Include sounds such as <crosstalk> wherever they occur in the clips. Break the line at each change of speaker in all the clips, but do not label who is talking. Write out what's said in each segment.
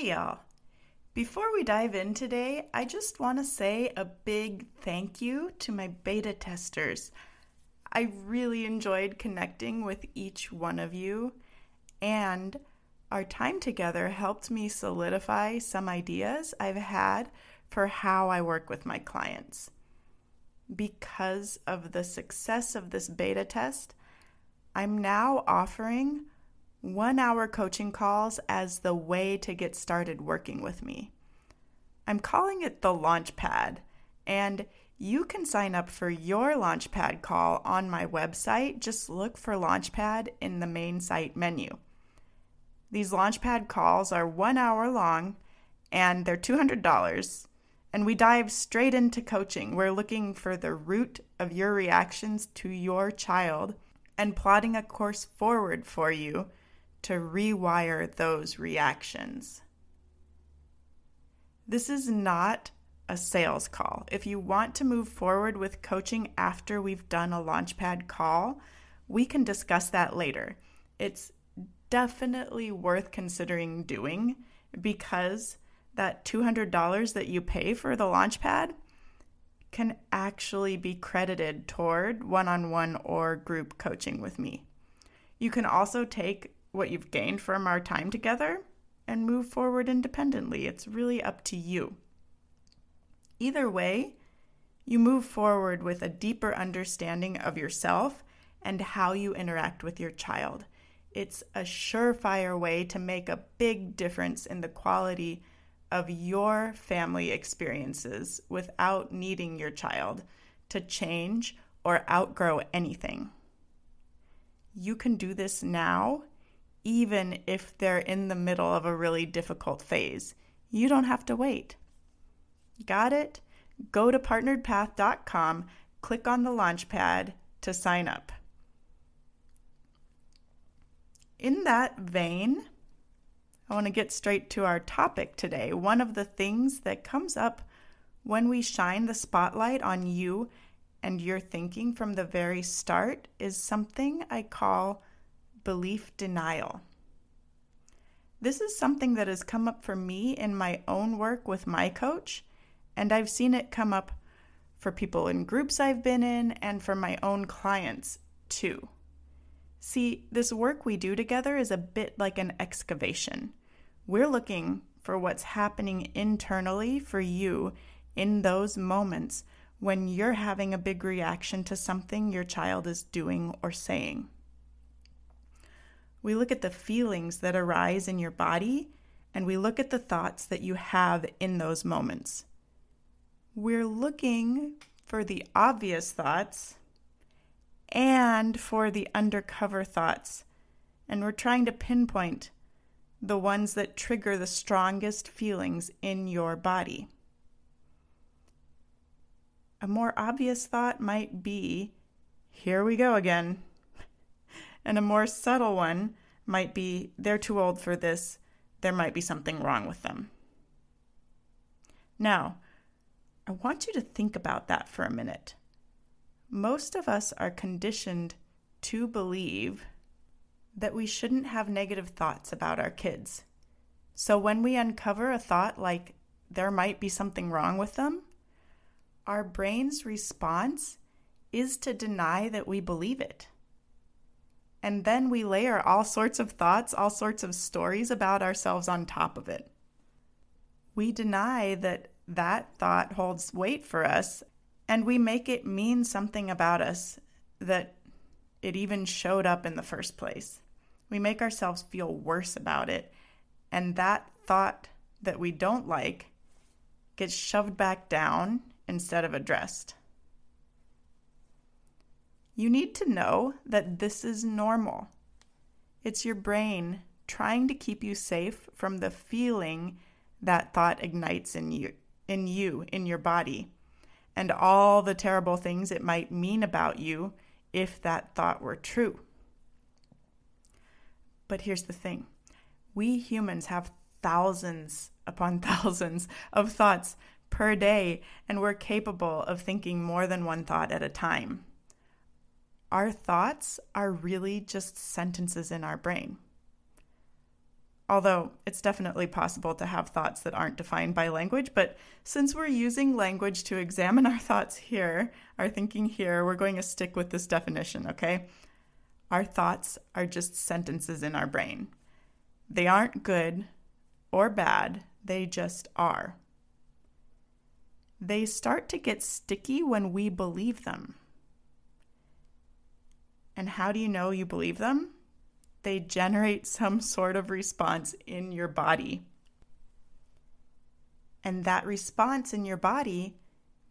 Hey, y'all. Before we dive in today, I just want to say a big thank you to my beta testers. I really enjoyed connecting with each one of you, and our time together helped me solidify some ideas I've had for how I work with my clients. Because of the success of this beta test, I'm now offering one hour coaching calls as the way to get started working with me. I'm calling it the Launchpad, and you can sign up for your Launchpad call on my website. Just look for Launchpad in the main site menu. These Launchpad calls are one hour long and they're $200. And we dive straight into coaching. We're looking for the root of your reactions to your child and plotting a course forward for you to rewire those reactions. This is not a sales call. If you want to move forward with coaching after we've done a Launchpad call, we can discuss that later. It's definitely worth considering doing because that $200 that you pay for the Launchpad can actually be credited toward one on one or group coaching with me. You can also take what you've gained from our time together and move forward independently. It's really up to you. Either way, you move forward with a deeper understanding of yourself and how you interact with your child. It's a surefire way to make a big difference in the quality of your family experiences without needing your child to change or outgrow anything. You can do this now even if they're in the middle of a really difficult phase. You don't have to wait. Got it? Go to partneredpath.com, click on the Launchpad to sign up. In that vein, I want to get straight to our topic today. One of the things that comes up when we shine the spotlight on you and your thinking from the very start is something I call belief denial. This is something that has come up for me in my own work with my coach, and I've seen it come up for people in groups I've been in and for my own clients too. See, this work we do together is a bit like an excavation. We're looking for what's happening internally for you in those moments when you're having a big reaction to something your child is doing or saying. We look at the feelings that arise in your body and we look at the thoughts that you have in those moments. We're looking for the obvious thoughts and for the undercover thoughts, and we're trying to pinpoint the ones that trigger the strongest feelings in your body. A more obvious thought might be here we go again and a more subtle one might be they're too old for this, there might be something wrong with them. Now, I want you to think about that for a minute. Most of us are conditioned to believe that we shouldn't have negative thoughts about our kids. So when we uncover a thought like there might be something wrong with them, our brain's response is to deny that we believe it. And then we layer all sorts of thoughts, all sorts of stories about ourselves on top of it. We deny that that thought holds weight for us, and we make it mean something about us that it even showed up in the first place. We make ourselves feel worse about it, and that thought that we don't like gets shoved back down instead of addressed. You need to know that this is normal. It's your brain trying to keep you safe from the feeling that thought ignites in you, in you, in your body, and all the terrible things it might mean about you if that thought were true. But here's the thing we humans have thousands upon <laughs> thousands of thoughts per day, and we're capable of thinking more than one thought at a time. Our thoughts are really just sentences in our brain. Although it's definitely possible to have thoughts that aren't defined by language, but since we're using language to examine <laughs> our thoughts here, our thinking here, we're going to stick with this definition, okay? Our thoughts are just sentences in our brain. They aren't good or bad, they just are. They start to get sticky when we believe them. And how do you know you believe them? they generate some sort of response in your body. And that response in your body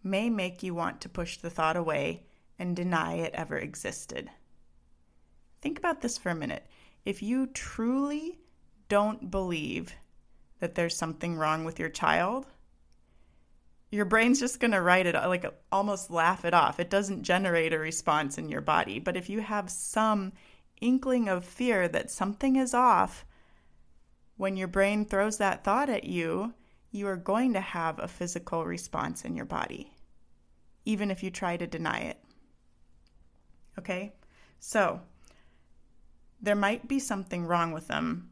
may make you want to push the thought away and deny it ever existed. Think about this for a minute. If you truly don't believe that there's something wrong with your child, your brain's just going to write it like almost laugh it off. It doesn't generate a response in your body. But if you have some inkling of fear that something is off, when your brain throws that thought at you, you are going to have a physical response in your body, even if you try to deny it. Okay? So, there might be something wrong with them,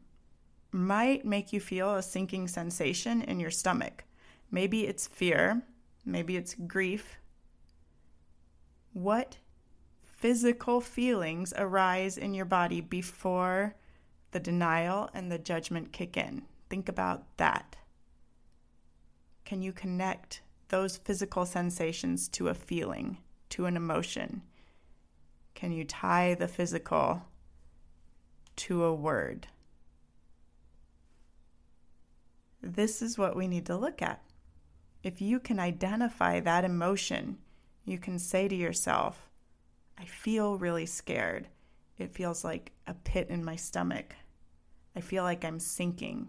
might make you feel a sinking sensation in your stomach. Maybe it's fear, maybe it's grief. What physical feelings arise in your body before the denial and the judgment kick in. Think about that. Can you connect those physical sensations to a feeling, to an emotion? Can you tie the physical to a word? This is what we need to look at. If you can identify that emotion, you can say to yourself, I feel really scared. It feels like a pit in my stomach. I feel like I'm sinking.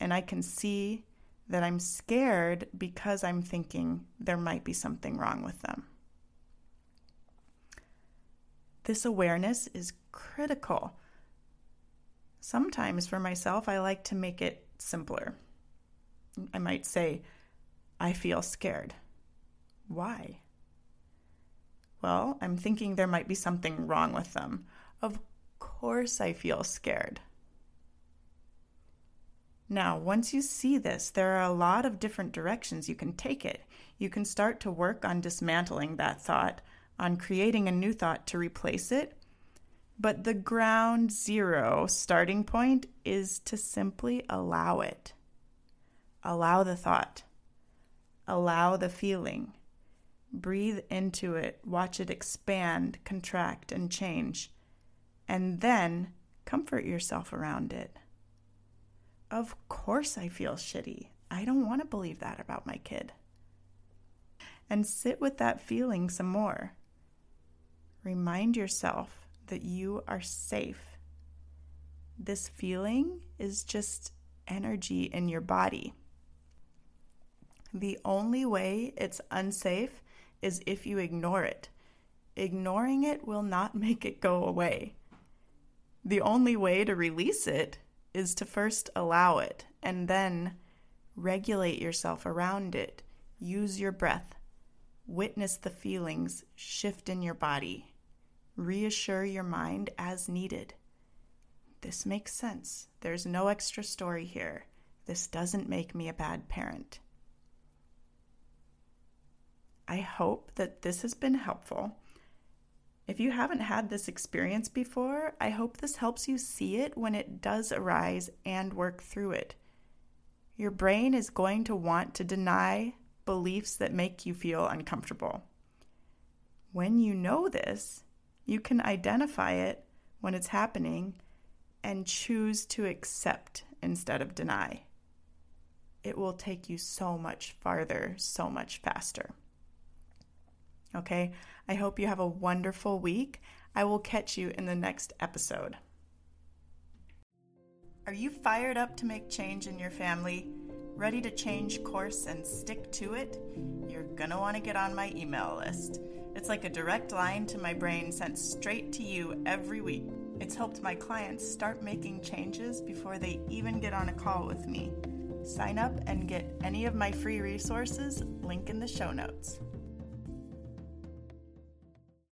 And I can see that I'm scared because I'm thinking there might be something wrong with them. This awareness is critical. Sometimes for myself, I like to make it simpler. I might say, I feel scared. Why? Well, I'm thinking there might be something wrong with them. Of course, I feel scared. Now, once you see this, there are a lot of different directions you can take it. You can start to work on dismantling that thought, on creating a new thought to replace it. But the ground zero starting point is to simply allow it. Allow the thought, allow the feeling, Breathe into it, watch it expand, contract, and change, and then comfort yourself around it. Of course, I feel shitty. I don't want to believe that about my kid. And sit with that feeling some more. Remind yourself that you are safe. This feeling is just energy in your body. The only way it's unsafe is if you ignore it. Ignoring it will not <laughs> make it go away. The only way to release it is to first allow it and then regulate yourself around it. Use your breath. Witness the feelings shift in your body. Reassure your mind as needed. This makes sense. There's no extra story here. This doesn't make me a bad parent. I hope that this has been helpful. If you haven't had this experience before, I hope this helps you see it when it does arise and work through it. Your brain is going to want to deny beliefs that make you feel uncomfortable. When you know this, you can identify it when it's happening and choose to accept instead of deny. It will take you so much farther, so much faster. Okay? I hope you have a wonderful week. I will catch you in the next episode. Are you fired up to make change in your family? Ready to change course and stick to it? You're gonna wanna get on my email list. It's like a direct line to my brain sent straight to you every week. It's helped my clients start making changes before they even get on a call with me. Sign up and get any of my free resources, link in the show notes.